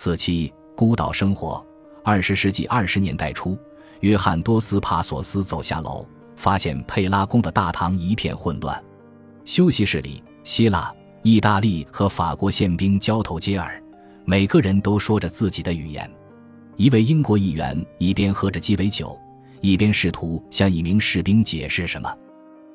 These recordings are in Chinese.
四七孤岛生活。二十世纪二十年代初，约翰多斯帕索斯走下楼，发现佩拉宫的大堂一片混乱。休息室里，希腊、意大利和法国宪兵交头接耳，每个人都说着自己的语言。一位英国议员一边喝着鸡尾酒，一边试图向一名士兵解释什么。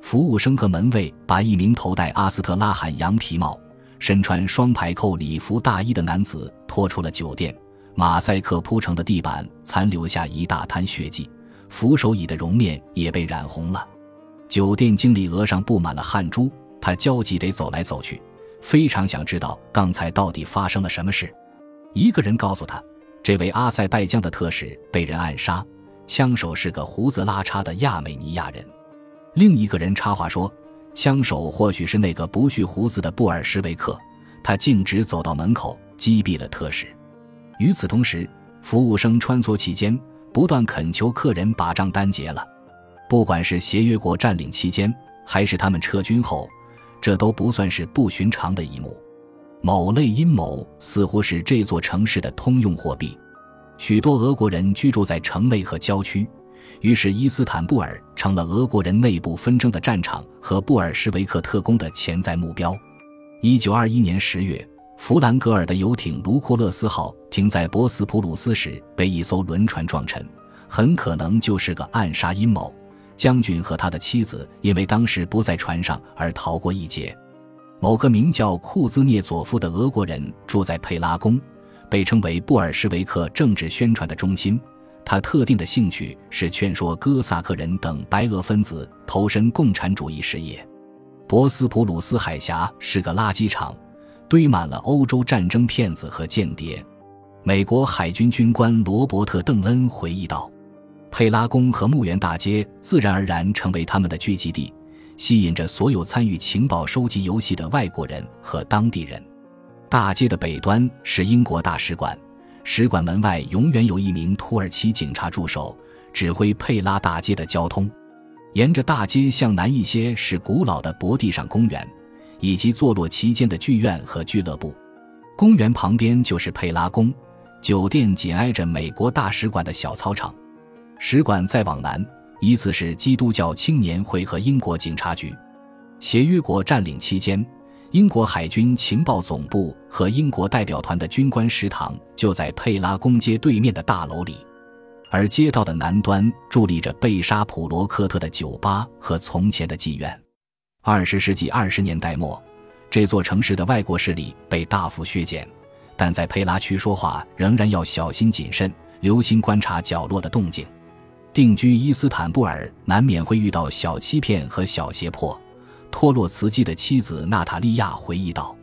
服务生和门卫把一名头戴阿斯特拉罕羊皮帽、身穿双排扣礼服大衣的男子拖出了酒店。马赛克铺成的地板残留下一大滩血迹，扶手椅的绒面也被染红了。酒店经理额上布满了汗珠，他焦急地走来走去，非常想知道刚才到底发生了什么事。一个人告诉他，这位阿塞拜疆的特使被人暗杀，枪手是个胡子拉碴的亚美尼亚人。另一个人插话说，枪手或许是那个不蓄胡子的布尔什维克，他径直走到门口击毙了特使。与此同时，服务生穿梭其间，不断恳求客人把账单结了。不管是协约国占领期间，还是他们撤军后，这都不算是不寻常的一幕。某类阴谋似乎是这座城市的通用货币。许多俄国人居住在城内和郊区。于是，伊斯坦布尔成了俄国人内部纷争的战场和布尔什维克特工的潜在目标。一九二一年十月，弗兰格尔的游艇卢库勒斯号停在博斯普鲁斯时，被一艘轮船撞沉，很可能就是个暗杀阴谋。将军和他的妻子因为当时不在船上而逃过一劫。某个名叫库兹涅佐夫的俄国人住在佩拉宫，被称为布尔什维克政治宣传的中心。他特定的兴趣是劝说哥萨克人等白俄分子投身共产主义事业。博斯普鲁斯海峡是个垃圾场，堆满了欧洲战争骗子和间谍。美国海军军官罗伯特·邓恩回忆道：“佩拉宫和墓园大街自然而然成为他们的聚集地，吸引着所有参与情报收集游戏的外国人和当地人。大街的北端是英国大使馆。”使馆门外永远有一名土耳其警察驻守，指挥佩拉大街的交通。沿着大街向南一些是古老的博地上公园，以及坐落其间的剧院和俱乐部。公园旁边就是佩拉宫，酒店紧挨着美国大使馆的小操场。使馆再往南，依次是基督教青年会和英国警察局。协约国占领期间。英国海军情报总部和英国代表团的军官食堂就在佩拉宫街对面的大楼里，而街道的南端伫立着贝沙普罗科特的酒吧和从前的妓院。二十世纪二十年代末，这座城市的外国势力被大幅削减，但在佩拉区说话仍然要小心谨慎，留心观察角落的动静。定居伊斯坦布尔，难免会遇到小欺骗和小胁迫。托洛茨基的妻子娜塔莉亚回忆道：“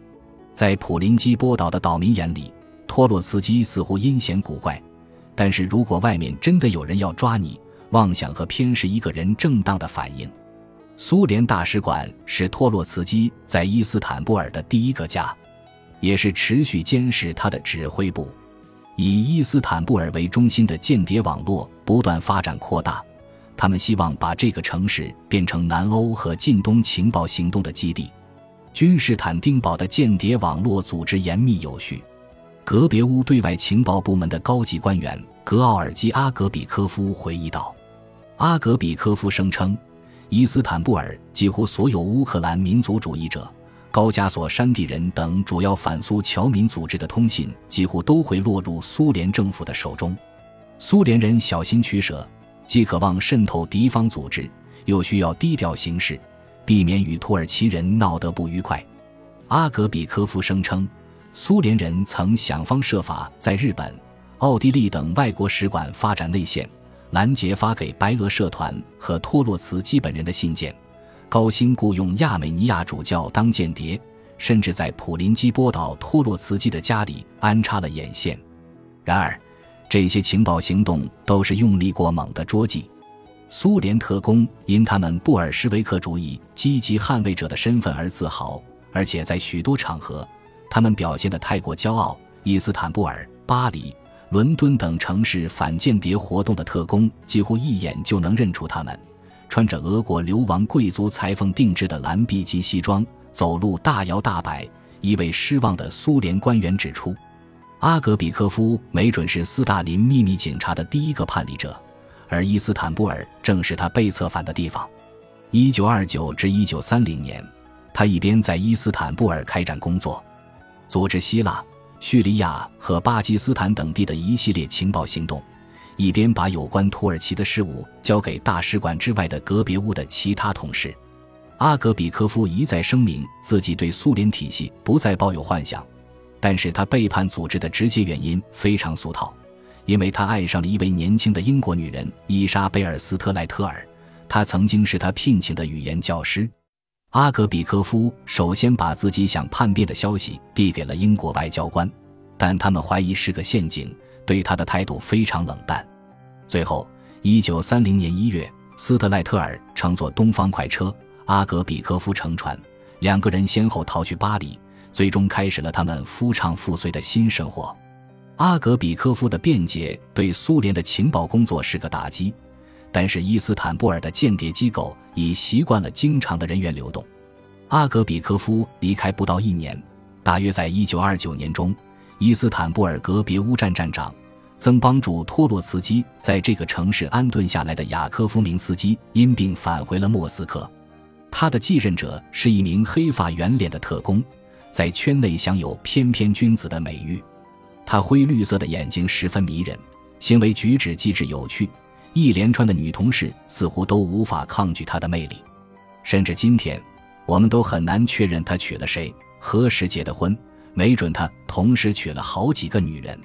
在普林基波岛的岛民眼里，托洛茨基似乎阴险古怪。但是如果外面真的有人要抓你，妄想和偏是一个人正当的反应。”苏联大使馆是托洛茨基在伊斯坦布尔的第一个家，也是持续监视他的指挥部。以伊斯坦布尔为中心的间谍网络不断发展扩大。他们希望把这个城市变成南欧和近东情报行动的基地。君士坦丁堡的间谍网络组织严密有序。格别乌对外情报部门的高级官员格奥尔基·阿格比科夫回忆道：“阿格比科夫声称，伊斯坦布尔几乎所有乌克兰民族主义者、高加索山地人等主要反苏侨民组织的通信几乎都会落入苏联政府的手中。苏联人小心取舍。”既渴望渗透敌方组织，又需要低调行事，避免与土耳其人闹得不愉快。阿格比科夫声称，苏联人曾想方设法在日本、奥地利等外国使馆发展内线，拦截发给白俄社团和托洛茨基本人的信件，高薪雇佣亚美尼亚主教当间谍，甚至在普林基波岛托洛茨基的家里安插了眼线。然而。这些情报行动都是用力过猛的捉计，苏联特工因他们布尔什维克主义积极捍卫者的身份而自豪，而且在许多场合，他们表现得太过骄傲。伊斯坦布尔、巴黎、伦敦等城市反间谍活动的特工几乎一眼就能认出他们，穿着俄国流亡贵族裁缝定制的蓝 B 级西装，走路大摇大摆。一位失望的苏联官员指出。阿格比科夫没准是斯大林秘密警察的第一个叛逆者，而伊斯坦布尔正是他被策反的地方。一九二九至一九三零年，他一边在伊斯坦布尔开展工作，组织希腊、叙利亚和巴基斯坦等地的一系列情报行动，一边把有关土耳其的事务交给大使馆之外的格别屋的其他同事。阿格比科夫一再声明自己对苏联体系不再抱有幻想。但是他背叛组织的直接原因非常俗套，因为他爱上了一位年轻的英国女人伊莎贝尔·斯特莱特尔，她曾经是他聘请的语言教师。阿格比科夫首先把自己想叛变的消息递给了英国外交官，但他们怀疑是个陷阱，对他的态度非常冷淡。最后，一九三零年一月，斯特莱特尔乘坐东方快车，阿格比科夫乘船，两个人先后逃去巴黎。最终开始了他们夫唱妇随的新生活。阿格比科夫的辩解对苏联的情报工作是个打击，但是伊斯坦布尔的间谍机构已习惯了经常的人员流动。阿格比科夫离开不到一年，大约在一九二九年中，伊斯坦布尔格别乌站站长曾帮助托洛茨基在这个城市安顿下来的雅科夫明斯基因病返回了莫斯科，他的继任者是一名黑发圆脸的特工。在圈内享有“翩翩君子”的美誉，他灰绿色的眼睛十分迷人，行为举止机智有趣，一连串的女同事似乎都无法抗拒他的魅力。甚至今天，我们都很难确认他娶了谁，何时结的婚。没准他同时娶了好几个女人。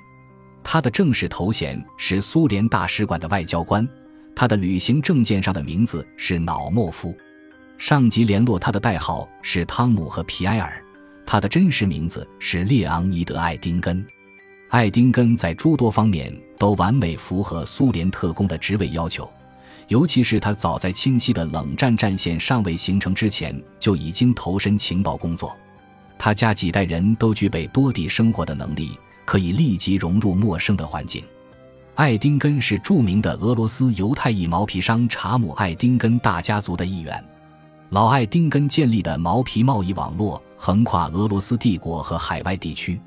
他的正式头衔是苏联大使馆的外交官，他的旅行证件上的名字是瑙莫夫，上级联络他的代号是汤姆和皮埃尔。他的真实名字是列昂尼德·艾丁根，艾丁根在诸多方面都完美符合苏联特工的职位要求，尤其是他早在清晰的冷战战线尚未形成之前就已经投身情报工作。他家几代人都具备多地生活的能力，可以立即融入陌生的环境。艾丁根是著名的俄罗斯犹太裔毛皮商查姆·艾丁根大家族的一员。老艾丁根建立的毛皮贸易网络横跨俄罗斯帝国和海外地区。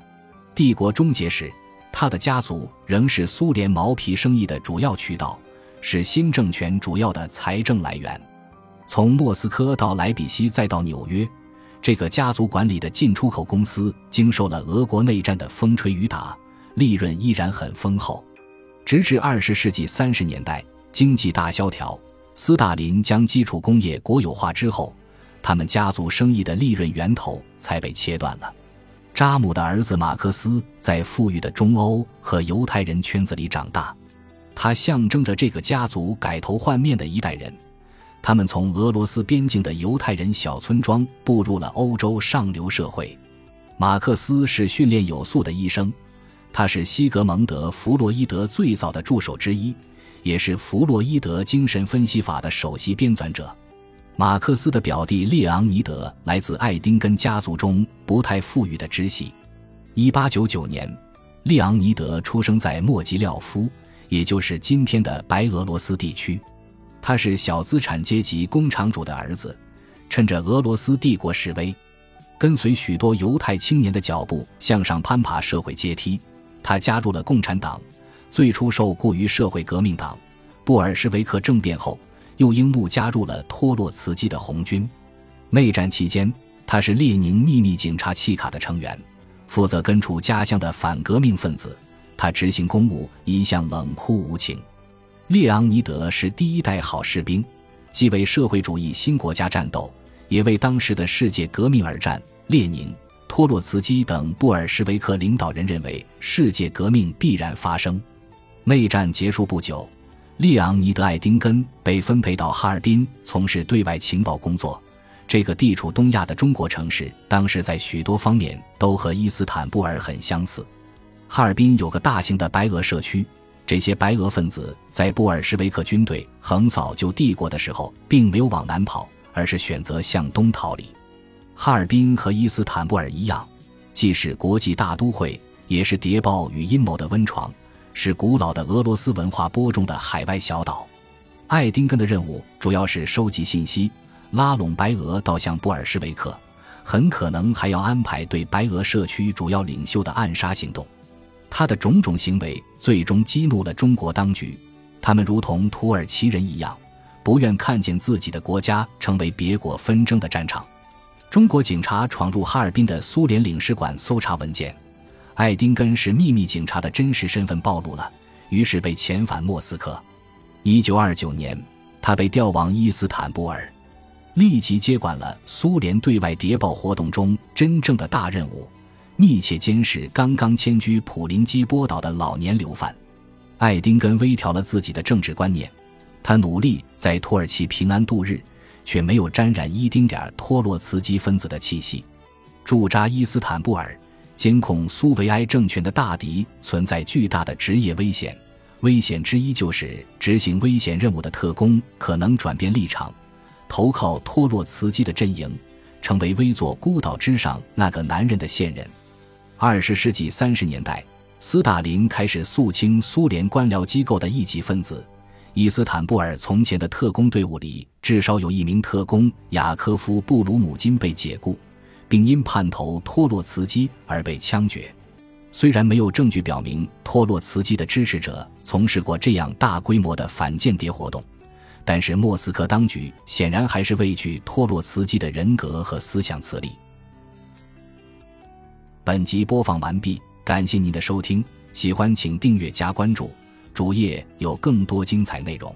帝国终结时，他的家族仍是苏联毛皮生意的主要渠道，是新政权主要的财政来源。从莫斯科到莱比锡再到纽约，这个家族管理的进出口公司经受了俄国内战的风吹雨打，利润依然很丰厚。直至二十世纪三十年代，经济大萧条。斯大林将基础工业国有化之后，他们家族生意的利润源头才被切断了。扎姆的儿子马克思在富裕的中欧和犹太人圈子里长大，他象征着这个家族改头换面的一代人。他们从俄罗斯边境的犹太人小村庄步入了欧洲上流社会。马克思是训练有素的医生，他是西格蒙德·弗洛伊德最早的助手之一。也是弗洛伊德精神分析法的首席编纂者。马克思的表弟列昂尼德来自爱丁根家族中不太富裕的支系。1899年，列昂尼德出生在莫吉廖夫，也就是今天的白俄罗斯地区。他是小资产阶级工厂主的儿子，趁着俄罗斯帝国示威，跟随许多犹太青年的脚步向上攀爬社会阶梯。他加入了共产党。最初受雇于社会革命党，布尔什维克政变后，又应募加入了托洛茨基的红军。内战期间，他是列宁秘密警察契卡的成员，负责根除家乡的反革命分子。他执行公务一向冷酷无情。列昂尼德是第一代好士兵，既为社会主义新国家战斗，也为当时的世界革命而战。列宁、托洛茨基等布尔什维克领导人认为，世界革命必然发生。内战结束不久，利昂尼德·艾丁根被分配到哈尔滨从事对外情报工作。这个地处东亚的中国城市，当时在许多方面都和伊斯坦布尔很相似。哈尔滨有个大型的白俄社区，这些白俄分子在布尔什维克军队横扫旧帝国的时候，并没有往南跑，而是选择向东逃离。哈尔滨和伊斯坦布尔一样，既是国际大都会，也是谍报与阴谋的温床。是古老的俄罗斯文化播种的海外小岛。爱丁根的任务主要是收集信息，拉拢白俄倒向布尔什维克，很可能还要安排对白俄社区主要领袖的暗杀行动。他的种种行为最终激怒了中国当局，他们如同土耳其人一样，不愿看见自己的国家成为别国纷争的战场。中国警察闯入哈尔滨的苏联领事馆搜查文件，艾丁根是秘密警察的真实身份暴露了，于是被遣返莫斯科。一九二九年，他被调往伊斯坦布尔，立即接管了苏联对外谍报活动中真正的大任务。密切监视刚刚迁居普林基波岛的老年流犯，艾丁根微调了自己的政治观念，他努力在土耳其平安度日，却没有沾染一丁点儿托洛茨基分子的气息。驻扎伊斯坦布尔，监控苏维埃政权的大敌存在巨大的职业危险，危险之一就是执行危险任务的特工可能转变立场，投靠托洛茨基的阵营，成为危坐孤岛之上那个男人的线人。二十世纪三十年代，斯大林开始肃清苏联官僚机构的异己分子。伊斯坦布尔从前的特工队伍里，至少有一名特工雅科夫·布鲁姆金被解雇，并因叛投托洛茨基而被枪决。虽然没有证据表明托洛茨基的支持者从事过这样大规模的反间谍活动，但是莫斯科当局显然还是畏惧托洛茨基的人格和思想磁力。本集播放完毕，感谢您的收听，喜欢请订阅加关注，主页有更多精彩内容。